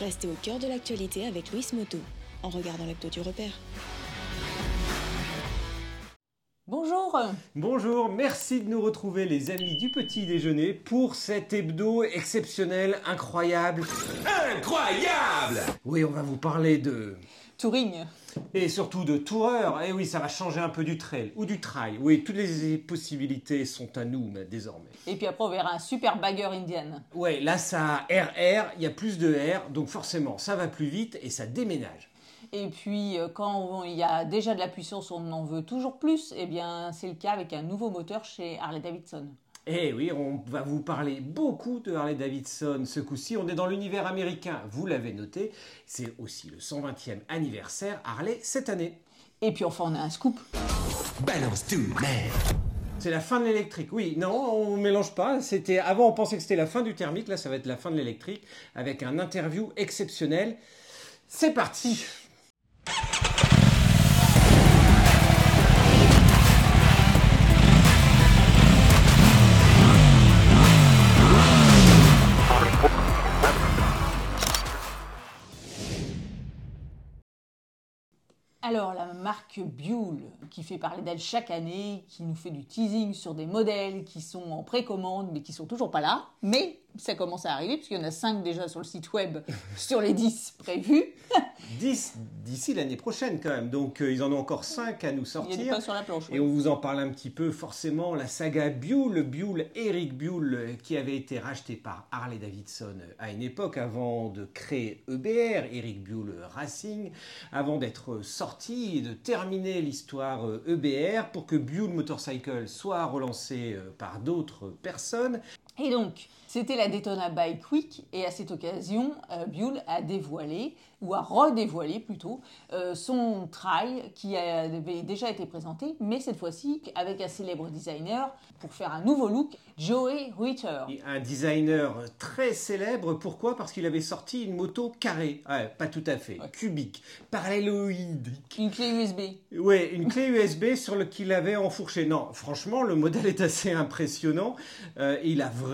Restez au cœur de l'actualité avec Louis Moto, en regardant l'hebdo du repère. Bonjour Bonjour, merci de nous retrouver les amis du petit déjeuner pour cet hebdo exceptionnel, incroyable. Incroyable Oui, on va vous parler de... Touring Et surtout de toureur. Et oui, ça va changer un peu du trail ou du trail. Oui, toutes les possibilités sont à nous mais désormais. Et puis après on verra un super bagger indienne. Ouais, là ça RR, il y a plus de R, donc forcément ça va plus vite et ça déménage. Et puis euh, quand il y a déjà de la puissance, on en veut toujours plus. Eh bien c'est le cas avec un nouveau moteur chez Harley Davidson. Eh oui, on va vous parler beaucoup de Harley Davidson ce coup-ci. On est dans l'univers américain, vous l'avez noté. C'est aussi le 120e anniversaire Harley cette année. Et puis enfin on a un scoop. Balance tout, merde C'est la fin de l'électrique. Oui, non, on mélange pas. C'était avant, on pensait que c'était la fin du thermique. Là, ça va être la fin de l'électrique avec un interview exceptionnel. C'est parti. Alors la marque Buell, qui fait parler d'elle chaque année, qui nous fait du teasing sur des modèles qui sont en précommande mais qui sont toujours pas là, mais ça commence à arriver puisqu'il y en a 5 déjà sur le site web sur les 10 prévus. 10 d'ici l'année prochaine quand même. Donc euh, ils en ont encore 5 à nous Il y a sortir. pain sur la planche. Et on vous en parle un petit peu forcément, la saga Buell, Buell, Eric Buell, euh, qui avait été racheté par Harley Davidson euh, à une époque avant de créer EBR, Eric Buell Racing, avant d'être sorti et de terminer l'histoire EBR pour que Buell Motorcycle soit relancé par d'autres personnes. Et donc, c'était la Daytona Bike Week, et à cette occasion, euh, Buell a dévoilé, ou a redévoilé plutôt, euh, son trail qui avait déjà été présenté, mais cette fois-ci avec un célèbre designer pour faire un nouveau look, Joey Ritter. Un designer très célèbre, pourquoi? Parce qu'il avait sorti une moto carrée, Ouais, pas tout à fait, cubique, paralléloïde, Une clé USB. Ouais, une clé USB sur le qu'il avait enfourché. Non, franchement, le modèle est assez impressionnant. Euh, il a vraiment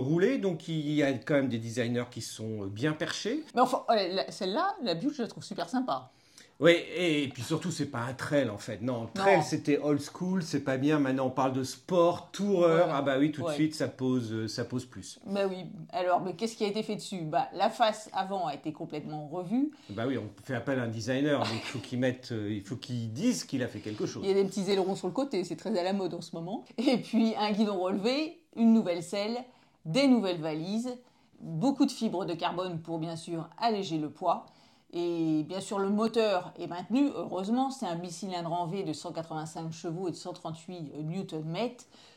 roulé, donc il y a quand même des designers qui sont bien perchés. Mais enfin, celle-là, la Buell, je la trouve super sympa. Oui, et puis surtout, c'est pas un trail en fait. Non, le trail c'était old school, c'est pas bien. Maintenant, on parle de sport, toureur. Ouais. Ah bah oui, tout de Ouais. suite, ça pose, euh, ça pose plus. Bah oui, alors, mais qu'est-ce qui a été fait dessus? Bah, la face avant a été complètement revue. Bah oui, on fait appel à un designer, donc il faut qu'il mette, euh, il faut qu'il dise qu'il a fait quelque chose. Il y a des petits ailerons sur le côté, c'est très à la mode en ce moment. Et puis un guidon relevé, une nouvelle selle, des nouvelles valises, beaucoup de fibres de carbone pour bien sûr alléger le poids. Et bien sûr, le moteur est maintenu. Heureusement, c'est un bicylindre en V de 185 chevaux et de 138 Nm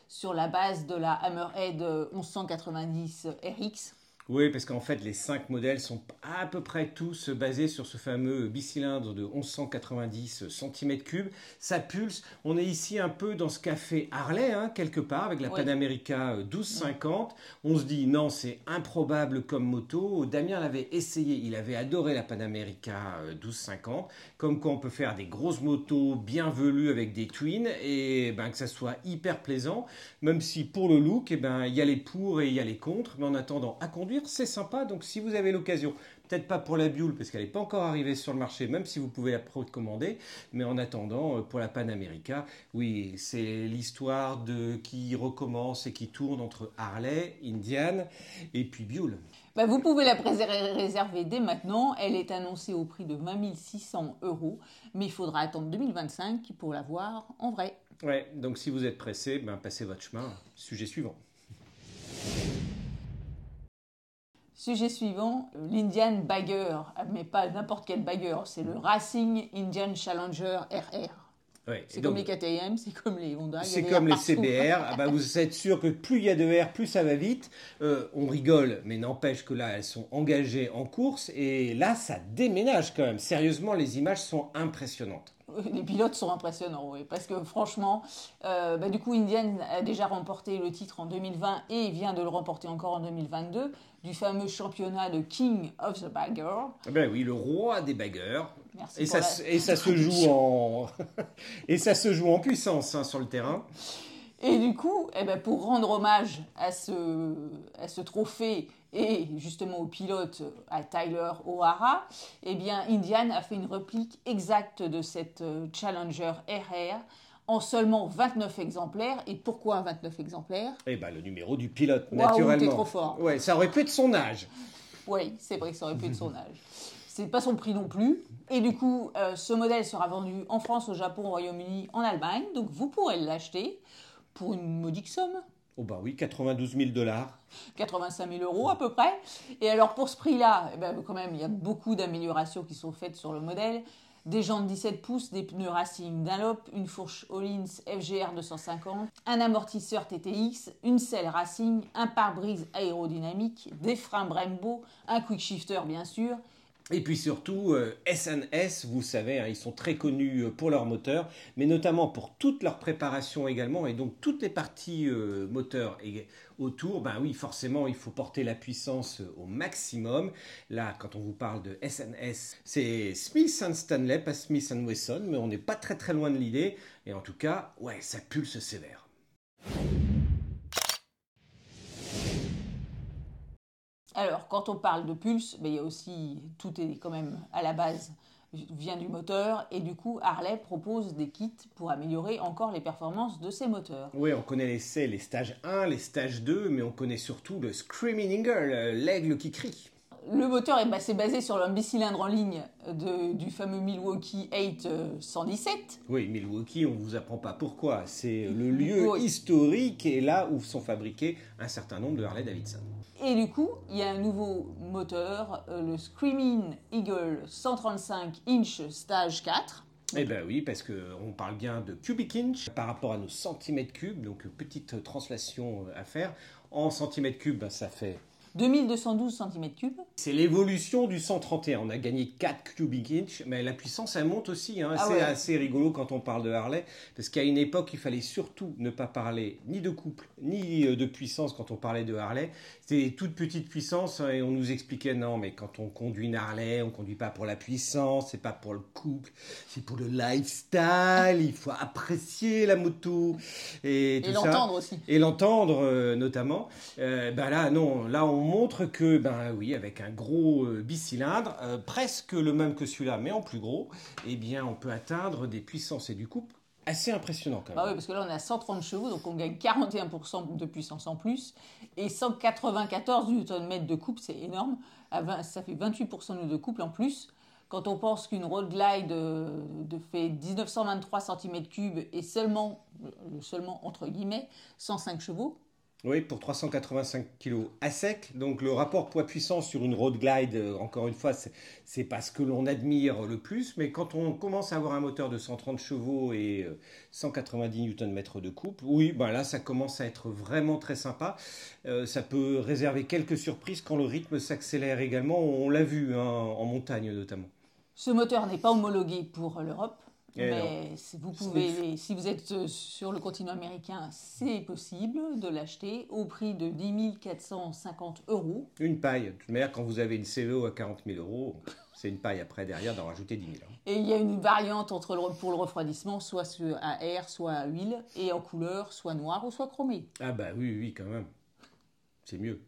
sur la base de la Hammerhead 1190 RX. Oui, parce qu'en fait, les cinq modèles sont à peu près tous basés sur ce fameux bicylindre de 1190 cm3. Ça pulse. On est ici un peu dans ce qu'a fait Harley, hein, quelque part, avec la Oui. Panamerica euh, 1250. On se dit, non, c'est improbable comme moto. Damien l'avait essayé. Il avait adoré la Panamerica euh, 1250. Comme quoi, on peut faire des grosses motos bien velues avec des twins et ben, que ça soit hyper plaisant. Même si pour le look, eh ben, il y a les pour et il y a les contre. Mais en attendant, à conduire, c'est sympa. Donc si vous avez l'occasion, peut-être pas pour la Buell parce qu'elle n'est pas encore arrivée sur le marché, même si vous pouvez la précommander. Mais en attendant, euh, pour la Panamerica, oui, c'est l'histoire de qui recommence et qui tourne entre Harley, Indian et puis Buell. Bah, vous pouvez la réserver dès maintenant. Elle est annoncée au prix de 20 600 euros, mais il faudra attendre 2025 pour la voir en vrai. Ouais, donc si vous êtes pressé, ben, passez votre chemin. Sujet suivant. Sujet suivant, l'Indian Bagger, mais pas n'importe quel bagger, c'est le Racing Indian Challenger RR. Ouais, C'est comme les KTM, c'est comme les Honda. C'est comme les. CBR. Ah bah, vous êtes sûr que plus il y a de R, plus ça va vite. Euh, on rigole, mais n'empêche que là, elles sont engagées en course. Et là, ça déménage quand même. Sérieusement, les images sont impressionnantes. Les pilotes sont impressionnants, oui, parce que franchement, euh, bah, du coup, Indian a déjà remporté le titre en 2020 et vient de le remporter encore en 2022 du fameux championnat de King of the Bagger. Ah ben oui, le roi des bagueurs. Merci Et ça, la- se- et ça se joue en et ça se joue en puissance hein, sur le terrain. Et du coup, eh ben, pour rendre hommage à ce, à ce trophée et justement au pilote, à Tyler O'Hara, eh bien, Indian a fait une réplique exacte de cette euh, Challenger RR en seulement 29 exemplaires. Et pourquoi 29 exemplaires? Eh ben, le numéro du pilote, Waouh, naturellement. t'es trop fort. Ouais, ça aurait pu être son âge. Oui, c'est vrai que ça aurait pu être son âge. C'est pas son prix non plus. Et du coup, euh, ce modèle sera vendu en France, au Japon, au Royaume-Uni, en Allemagne. Donc vous pourrez l'acheter pour une modique somme. Oh bah oui, 92 000 dollars. 85 000 euros à peu près. Et alors pour ce prix-là, eh ben, quand même, il y a beaucoup d'améliorations qui sont faites sur le modèle. Des jantes 17 pouces, des pneus Racing Dunlop, une fourche Hollins FGR 250, un amortisseur TTX, une selle Racing, un pare-brise aérodynamique, des freins Brembo, un quick shifter bien sûr, Et puis surtout, euh, SNS, vous savez, hein, ils sont très connus euh, pour leur moteur, mais notamment pour toute leur préparation également, et donc toutes les parties euh, moteurs et autour, ben oui, forcément, il faut porter la puissance euh, au maximum. Là, quand on vous parle de SNS, c'est Smith Stanley, pas Smith Wesson, mais on n'est pas très très loin de l'idée, et en tout cas, ouais, ça pulse sévère. Alors, quand on parle de pulse, ben, il y a aussi, tout est quand même à la base, vient du moteur, et du coup, Harley propose des kits pour améliorer encore les performances de ses moteurs. Oui, on connaît les, les stages 1, les stages 2, mais on connaît surtout le Screaming Eagle, l'aigle qui crie. Le moteur est basé, basé sur un bicylindre en ligne de- du fameux Milwaukee 8 euh, 117. Oui, Milwaukee, on ne vous apprend pas pourquoi. C'est le lieu historique et là où sont fabriqués un certain nombre de Harley Davidson. Et du coup, il y a un nouveau moteur, euh, le Screaming Eagle 135 inch stage 4. Eh bien oui, parce qu'on parle bien de cubic inch par rapport à nos centimètres cubes, donc petite translation à faire. En centimètres cubes, ben, ça fait 2212 cm3. C'est l'évolution du 131. On a gagné 4 cubic inch, mais la puissance, elle monte aussi. hein. Ah c'est ouais. assez rigolo quand on parle de Harley, parce qu'à une époque, il fallait surtout ne pas parler ni de couple, ni euh, de puissance quand on parlait de Harley. C'était toute petite puissance, hein, et on nous expliquait, non, mais quand on conduit une Harley, on conduit pas pour la puissance, c'est pas pour le couple, c'est pour le lifestyle, il faut apprécier la moto. Et, l'entendre aussi. Et l'entendre euh, notamment. Euh, ben là, non, là on montre que, ben avec un gros euh, bicylindre, euh, presque le même que celui-là, mais en plus gros, eh bien on peut atteindre des puissances et du couple assez impressionnants quand même. Bah parce que là, on a 130 chevaux, donc on gagne 41% de puissance en plus. Et 194 Nm de couple, c'est énorme. À 20 ça fait 28% de couple en plus. Quand on pense qu'une road glide euh, fait 1923 cm3 et seulement, le seulement entre guillemets, 105 chevaux, Oui, pour 385 kg à sec. Donc le rapport poids-puissance sur une road glide, euh, encore une fois, c'est- pas ce que l'on admire le plus. Mais quand on commence à avoir un moteur de 130 chevaux et euh, 190 Nm de couple, oui, ben là, ça commence à être vraiment très sympa. Euh, ça peut réserver quelques surprises quand le rythme s'accélère également. On l'a vu hein, en montagne notamment. Ce moteur n'est pas homologué pour l'Europe, Eh mais si vous pouvez, si vous êtes euh, sur le continent américain, c'est possible de l'acheter au prix de 10 450 euros. Une paille. De toute manière, quand vous avez une CVO à 40 000 euros, c'est une paille après derrière d'en rajouter 10 000. hein. Et il y a une variante entre le- pour le refroidissement, soit à air, soit à huile, et en couleur, soit noir ou soit chromé. Ah bah oui, oui, quand même. C'est mieux.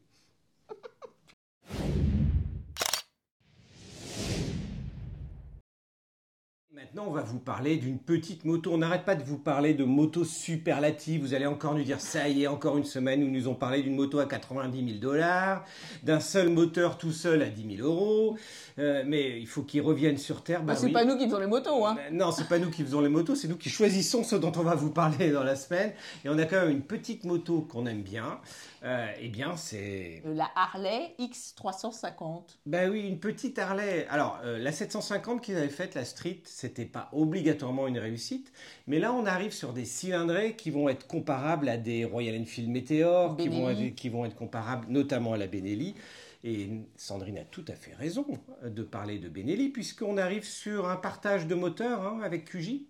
Maintenant, on va vous parler d'une petite moto. On n'arrête pas de vous parler de motos superlatives. Vous allez encore nous dire, ça y est, encore une semaine où nous ont parlé d'une moto à 90 000 dollars, d'un seul moteur tout seul à 10 000 euros. Euh, mais il faut qu'ils reviennent sur Terre. Bah c'est oui. pas nous qui faisons les motos, hein. Euh, Non, c'est pas nous qui faisons les motos, c'est nous qui choisissons ce dont on va vous parler dans la semaine. Et on a quand même une petite moto qu'on aime bien. Euh, eh bien, c'est. La Harley X350. Ben oui, une petite Harley. Alors, euh, la 750 qu'ils avaient faite, la Street, c'était pas obligatoirement une réussite. Mais là, on arrive sur des cylindrés qui vont être comparables à des Royal Enfield Meteor, qui vont, être, qui vont être comparables notamment à la Benelli. Et Sandrine a tout à fait raison de parler de Benelli, puisqu'on arrive sur un partage de moteurs hein, avec QJ.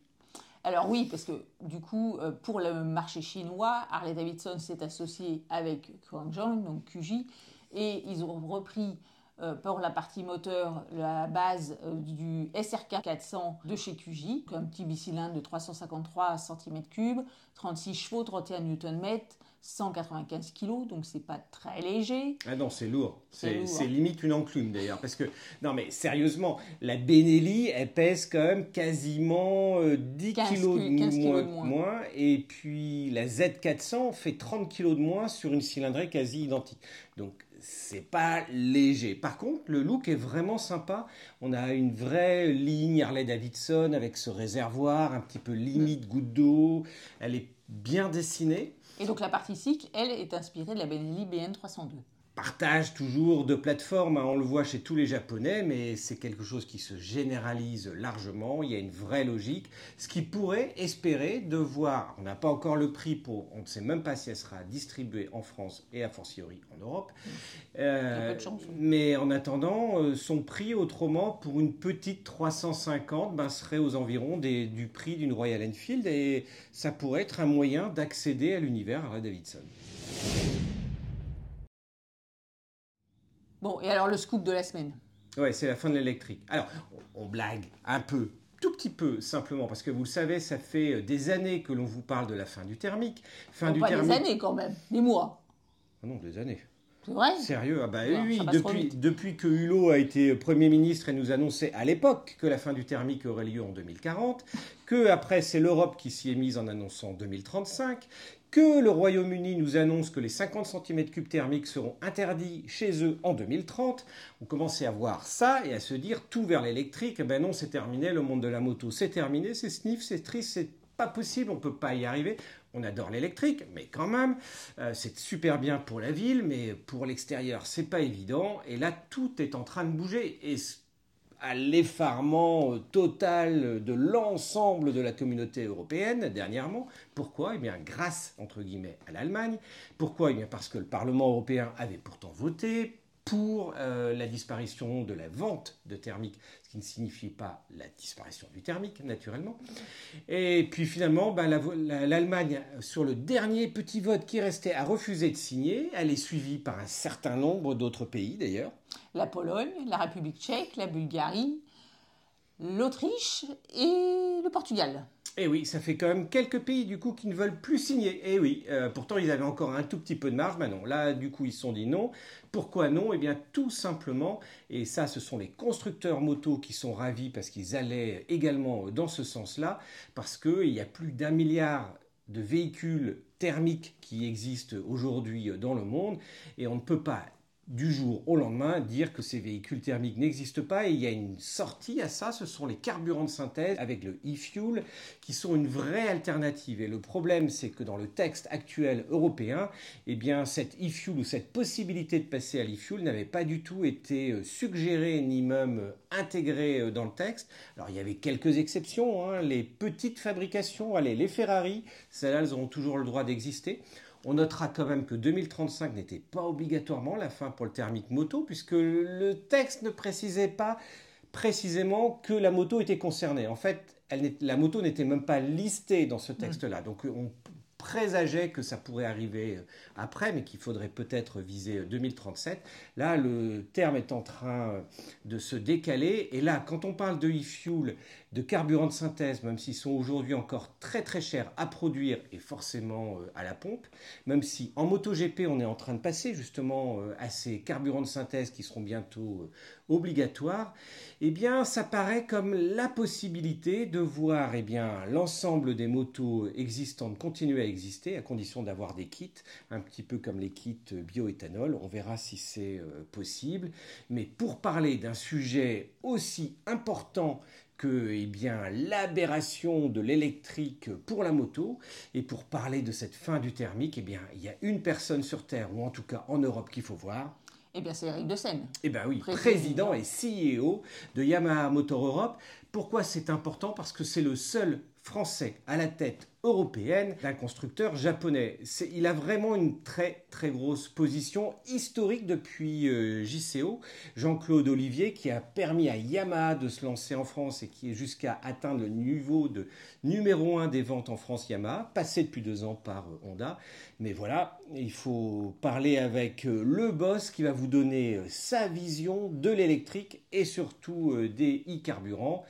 Alors oui, parce que du coup, euh, pour le marché chinois, Harley Davidson s'est associé avec Quanzhong, donc QJ, et ils ont repris euh, pour la partie moteur, la base euh, du SRK 400 de chez QJ, un petit bicylindre de 353 cm3, 36 chevaux, 31 Nm, 195 kg, donc c'est pas très léger. Ah non, c'est lourd. C'est limite une enclume d'ailleurs. Parce que, non mais sérieusement, la Benelli, elle pèse quand même quasiment euh, 10 15 kilos de, ki- 15 kilos moins, de moins. Et puis la Z400 fait 30 kilos de moins sur une cylindrée quasi identique. Donc c'est pas léger. Par contre, le look est vraiment sympa. On a une vraie ligne Harley Davidson avec ce réservoir, un petit peu limite goutte d'eau. Elle est bien dessinée. Et donc la partie cycle, elle, est inspirée de la Benelli BN302. Partage toujours de plateforme, hein, on le voit chez tous les Japonais, mais c'est quelque chose qui se généralise largement, il y a une vraie logique, ce qui pourrait espérer de voir, on n'a pas encore le prix pour, on ne sait même pas si elle sera distribuée en France et a fortiori en Europe, Euh, chance. mais en attendant, euh, son prix autrement pour une petite 350 ben, serait aux environs des- du prix d'une Royal Enfield et ça pourrait être un moyen d'accéder à l'univers Harley Davidson. Bon, et alors le scoop de la semaine? Ouais, c'est la fin de l'électrique. Alors, on, blague un peu, tout petit peu, simplement, parce que vous le savez, ça fait euh, des années que l'on vous parle de la fin du thermique. Fin Bon, du Pas thermique. des années quand même, des mois. Ah non, des années. C'est vrai? Sérieux? Ah bah Non, oui, depuis que Hulot a été Premier ministre et nous annonçait à l'époque que la fin du thermique aurait lieu en 2040, que après c'est l'Europe qui s'y est mise en annonçant 2035, que le Royaume-Uni nous annonce que les 50 cm3 thermiques seront interdits chez eux en 2030, on commençait à voir ça et à se dire tout vers l'électrique, Eh ben non c'est terminé, le monde de la moto c'est terminé, c'est sniff, c'est triste, c'est pas possible, on peut pas y arriver. On adore l'électrique, mais quand même, euh, c'est super bien pour la ville, mais pour l'extérieur, c'est pas évident. Et là, tout est en train de bouger. À l'effarement euh, total de l'ensemble de la communauté européenne dernièrement. Pourquoi? Eh bien, grâce, entre guillemets, à l'Allemagne. Pourquoi? Eh bien, parce que le Parlement européen avait pourtant voté pour euh, la disparition de la vente de thermique, ce qui ne signifie pas la disparition du thermique, naturellement. Et puis finalement, ben, l'Allemagne, sur le dernier petit vote qui restait, a refusé de signer. Elle est suivie par un certain nombre d'autres pays, d'ailleurs. La Pologne, la République tchèque, la Bulgarie, l'Autriche et le Portugal. Et oui, ça fait quand même quelques pays du coup qui ne veulent plus signer. Et oui, euh, pourtant ils avaient encore un tout petit peu de marge, mais non. Là, du coup, ils se sont dit non. Pourquoi non? Eh bien, tout simplement, et ça, ce sont les constructeurs moto qui sont ravis parce qu'ils allaient également dans ce sens-là, parce qu'il y a plus d'un milliard de véhicules thermiques qui existent aujourd'hui dans le monde, et on ne peut pas du jour au lendemain dire que ces véhicules thermiques n'existent pas et il y a une sortie à ça, ce sont les carburants de synthèse avec le e-fuel qui sont une vraie alternative et le problème c'est que dans le texte actuel européen, eh bien cette e-fuel ou cette possibilité de passer à l'e-fuel n'avait pas du tout été euh, suggérée ni même euh, intégrée euh, dans le texte. Alors il y avait quelques exceptions, hein, les petites fabrications, allez les Ferrari, celles-là elles auront toujours le droit d'exister. On notera quand même que 2035 n'était pas obligatoirement la fin pour le thermique moto, puisque le texte ne précisait pas précisément que la moto était concernée. En fait, elle la moto n'était même pas listée dans ce texte-là. Donc on présageait que ça pourrait arriver euh, après, mais qu'il faudrait peut-être viser euh, 2037. Là, le terme est en train euh, de se décaler. Et là, quand on parle de e-fuel, de carburant de synthèse, même s'ils sont aujourd'hui encore très très chers à produire et forcément euh, à la pompe, même si en MotoGP on est en train de passer justement euh, à ces carburants de synthèse qui seront bientôt euh, obligatoires, eh bien ça paraît comme la possibilité de voir eh bien l'ensemble des motos existantes continuer à exister à condition d'avoir des kits, un petit peu comme les kits bioéthanol, on verra si c'est euh, possible, mais pour parler d'un sujet aussi important que eh bien, l'aberration de l'électrique pour la moto. Et pour parler de cette fin du thermique, eh bien, il y a une personne sur Terre, ou en tout cas en Europe, qu'il faut voir. Eh bien, c'est Eric de Seine. Eh bien oui, Président. président et CEO de Yamaha Motor Europe. Pourquoi c'est important? Parce que c'est le seul français à la tête européenne d'un constructeur japonais. Il a vraiment une très très grosse position historique depuis euh, JCO, Jean-Claude Olivier, qui a permis à Yamaha de se lancer en France et qui est jusqu'à atteindre le niveau de numéro 1 des ventes en France Yamaha, passé depuis deux ans par euh, Honda. Mais voilà, il faut parler avec euh, le boss qui va vous donner sa vision de l'électrique et surtout des e-carburants.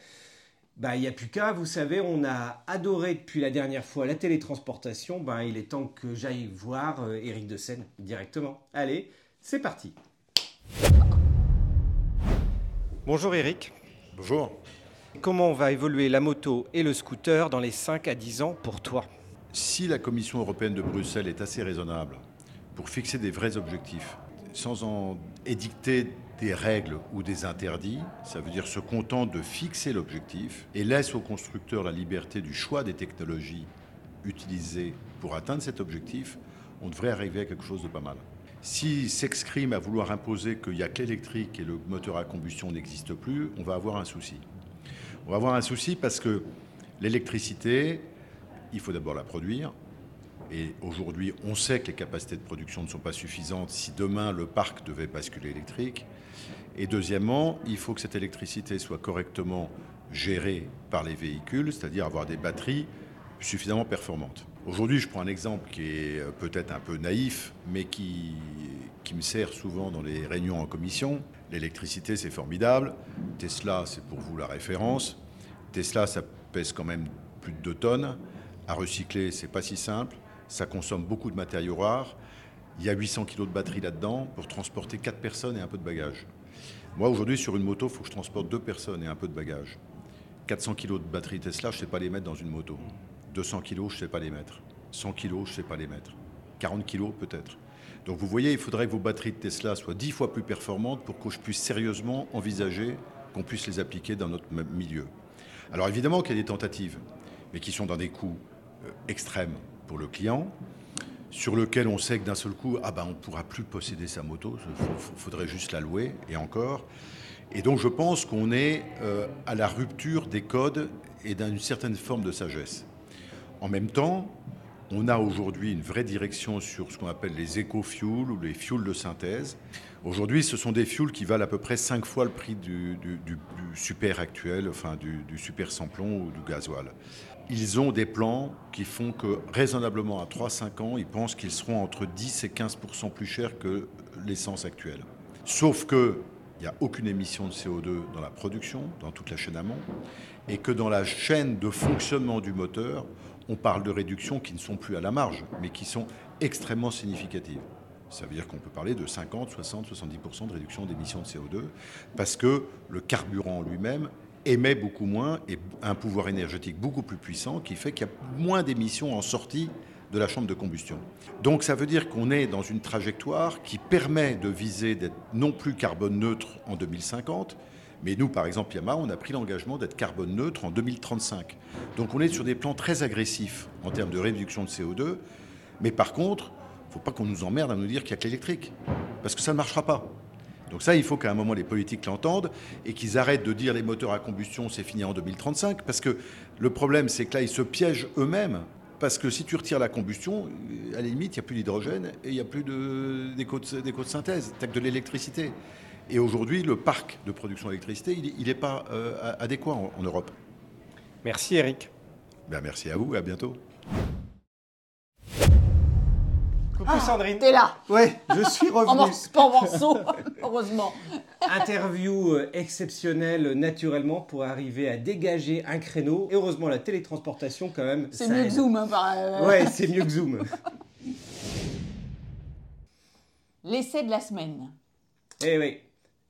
Bah, il n'y a plus qu'à, vous savez, on a adoré depuis la dernière fois la télétransportation. Ben, il est temps que j'aille voir euh, Eric de Seine directement. Allez, c'est parti. Bonjour Eric. Bonjour. Comment va évoluer la moto et le scooter dans les 5 à 10 ans pour toi? Si la Commission européenne de Bruxelles est assez raisonnable pour fixer des vrais objectifs, sans en édicter des règles ou des interdits, ça veut dire se contente de fixer l'objectif et laisse aux constructeurs la liberté du choix des technologies utilisées pour atteindre cet objectif, on devrait arriver à quelque chose de pas mal. Si s'exprime à vouloir imposer qu'il n'y a que l'électrique et le moteur à combustion n'existe plus, on va avoir un souci. On va avoir un souci parce que l'électricité, il faut d'abord la produire. Et aujourd'hui, on sait que les capacités de production ne sont pas suffisantes si demain le parc devait basculer électrique. Et deuxièmement, il faut que cette électricité soit correctement gérée par les véhicules, c'est-à-dire avoir des batteries suffisamment performantes. Aujourd'hui, je prends un exemple qui est euh, peut-être un peu naïf, mais qui, qui me sert souvent dans les réunions en commission. L'électricité, c'est formidable. Tesla, c'est pour vous la référence. Tesla, ça pèse quand même plus de 2 tonnes. À recycler, c'est pas si simple. Ça consomme beaucoup de matériaux rares. Il y a 800 kg de batterie là-dedans pour transporter 4 personnes et un peu de bagages. Moi, aujourd'hui, sur une moto, il faut que je transporte 2 personnes et un peu de bagages. 400 kg de batterie Tesla, je ne sais pas les mettre dans une moto. 200 kg, je ne sais pas les mettre. 100 kg, je ne sais pas les mettre. 40 kg, peut-être. Donc vous voyez, il faudrait que vos batteries de Tesla soient 10 fois plus performantes pour que je puisse sérieusement envisager qu'on puisse les appliquer dans notre milieu. Alors évidemment qu'il y a des tentatives, mais qui sont dans des coûts euh, extrêmes pour le client, sur lequel on sait que d'un seul coup, ah ben on ne pourra plus posséder sa moto, il faudrait juste la louer, et encore. Et donc je pense qu'on est euh, à la rupture des codes et d'une certaine forme de sagesse. En même temps, on a aujourd'hui une vraie direction sur ce qu'on appelle les éco-fuels ou les fuels de synthèse. Aujourd'hui, ce sont des fuels qui valent à peu près 5 fois le prix du, super actuel, enfin du, du super samplon ou du gasoil. Ils ont des plans qui font que raisonnablement à 3-5 ans, ils pensent qu'ils seront entre 10 et 15% plus chers que l'essence actuelle. Sauf que il n'y a aucune émission de CO2 dans la production, dans toute la chaîne amont, et que dans la chaîne de fonctionnement du moteur, on parle de réductions qui ne sont plus à la marge, mais qui sont extrêmement significatives. Ça veut dire qu'on peut parler de 50, 60, 70% de réduction d'émissions de CO2, parce que le carburant lui-même émet beaucoup moins et un pouvoir énergétique beaucoup plus puissant qui fait qu'il y a moins d'émissions en sortie de la chambre de combustion. Donc ça veut dire qu'on est dans une trajectoire qui permet de viser d'être non plus carbone neutre en 2050, mais nous, par exemple, Yamaha, on a pris l'engagement d'être carbone neutre en 2035. Donc on est sur des plans très agressifs en termes de réduction de CO2, mais par contre, il ne faut pas qu'on nous emmerde à nous dire qu'il n'y a que l'électrique, parce que ça ne marchera pas. Donc ça, il faut qu'à un moment les politiques l'entendent et qu'ils arrêtent de dire les moteurs à combustion, c'est fini en 2035, parce que le problème, c'est que là, ils se piègent eux-mêmes, parce que si tu retires la combustion, à la limite, il n'y a plus d'hydrogène et il n'y a plus de- d'éco de, d'éco de synthèse, tu que de l'électricité. Et aujourd'hui, le parc de production d'électricité, il n'est pas euh, adéquat en, en Europe. Merci Eric. Ben, merci à vous et à bientôt. Coucou Sandrine. T'es là, Ouais, je suis en revenu. pas en morceaux, heureusement. Interview euh, exceptionnelle naturellement pour arriver à dégager un créneau. Et heureusement la télétransportation quand même. C'est mieux que. Zoom, hein, par... euh, Ouais, c'est mieux que Zoom. L'essai de la semaine. Eh oui.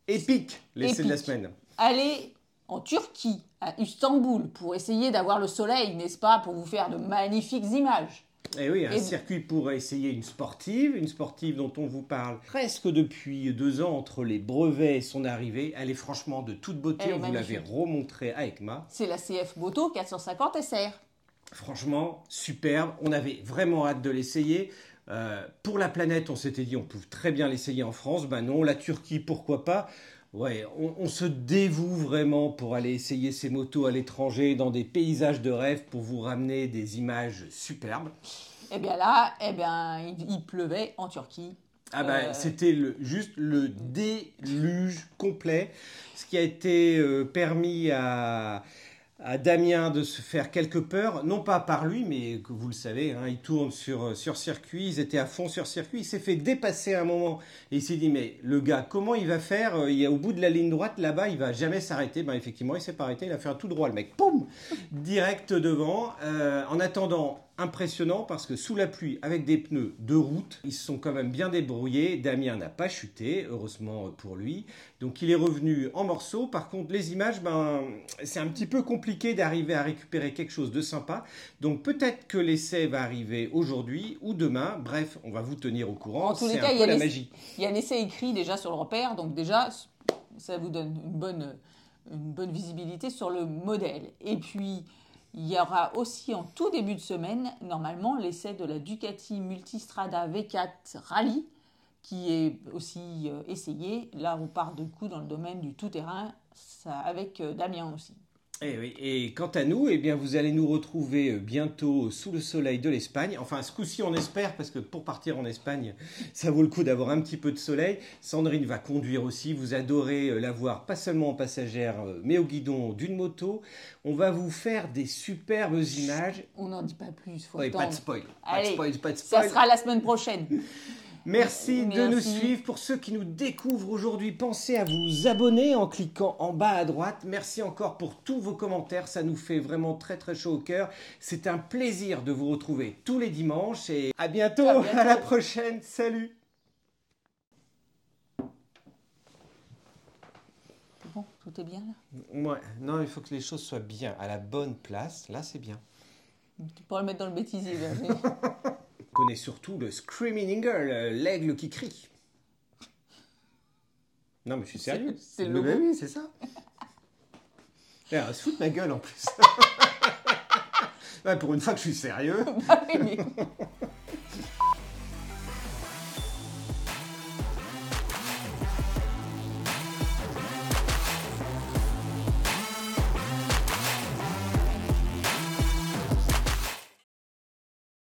Épique, l'essai de la semaine. Aller en Turquie, à Istanbul, pour essayer d'avoir le soleil, n'est-ce pas, pour vous faire de magnifiques images. Eh oui, un Et- circuit pour essayer une sportive, une sportive dont on vous parle presque depuis deux ans entre les brevets et son arrivée. Elle est franchement de toute beauté, on vous l'avait magnifique. remontré à ECMA. C'est la CF Moto 450 SR. Franchement, superbe. On avait vraiment hâte de l'essayer. Euh, pour la planète, on s'était dit on peut très bien l'essayer en France. Ben non, la Turquie, pourquoi pas Ouais, on, on se dévoue vraiment pour aller essayer ces motos à l'étranger dans des paysages de rêve pour vous ramener des images superbes. Et bien là, eh bien, il, il pleuvait en Turquie. Ah bah, Euh, c'était le, juste le déluge complet, ce qui a été euh, permis à, à Damien de se faire quelques peurs, non pas par lui, mais que vous le savez, hein, il tourne sur, sur circuit, ils étaient à fond sur circuit, il s'est fait dépasser à un moment, et il s'est dit, mais le gars, comment il va faire Euh, Il est au bout de la ligne droite, là-bas, il va jamais s'arrêter. Ben effectivement, il s'est pas arrêté, il a fait un tout droit, le mec, poum, direct devant. Euh, en attendant, impressionnant parce que sous la pluie, avec des pneus de route, ils se sont quand même bien débrouillés. Damien n'a pas chuté, heureusement pour lui. Donc il est revenu en morceaux. Par contre, les images, ben, c'est un petit peu compliqué d'arriver à récupérer quelque chose de sympa. Donc peut-être que l'essai va arriver aujourd'hui ou demain. Bref, on va vous tenir au courant. En tous les cas, il y a la magie. Il y a l'essai écrit déjà sur le repère, donc déjà, ça vous donne une bonne, une bonne visibilité sur le modèle. Et puis, il y aura aussi en tout début de semaine, normalement, l'essai de la Ducati Multistrada V4 Rally, qui est aussi euh, essayé. Là, on part du coup dans le domaine du tout-terrain, avec euh, Damien aussi. Eh oui, Et quant à nous, eh bien, vous allez nous retrouver euh, bientôt sous le soleil de l'Espagne. Enfin, ce coup-ci, on espère, parce que pour partir en Espagne, ça vaut le coup d'avoir un petit peu de soleil. Sandrine va conduire aussi. Vous adorez euh, la voir, pas seulement en passagère, euh, mais au guidon d'une moto. On va vous faire des superbes images. On n'en dit pas plus, faut Ouais, pas de spoil. Pas de Allez, spoil, pas de Ça spoil. sera la semaine prochaine. Merci, de nous suivre. Pour ceux qui nous découvrent aujourd'hui, pensez à vous abonner en cliquant en bas à droite. Merci encore pour tous vos commentaires. Ça nous fait vraiment très très chaud au cœur. C'est un plaisir de vous retrouver tous les dimanches et à bientôt. À bientôt. à la prochaine. Salut. Bon, tout est bien là? Ouais, non, il faut que les choses soient bien à la bonne place. Là, c'est bien. Tu pourras le mettre dans le bêtisier. connaît surtout le Screaming Eagle, euh, l'aigle qui crie. Non, mais je suis sérieux. c'est le logo. oui, c'est ça. Eh, Elle va se foutre ma gueule en plus. Ouais, pour une fois que je suis sérieux. Ah mais-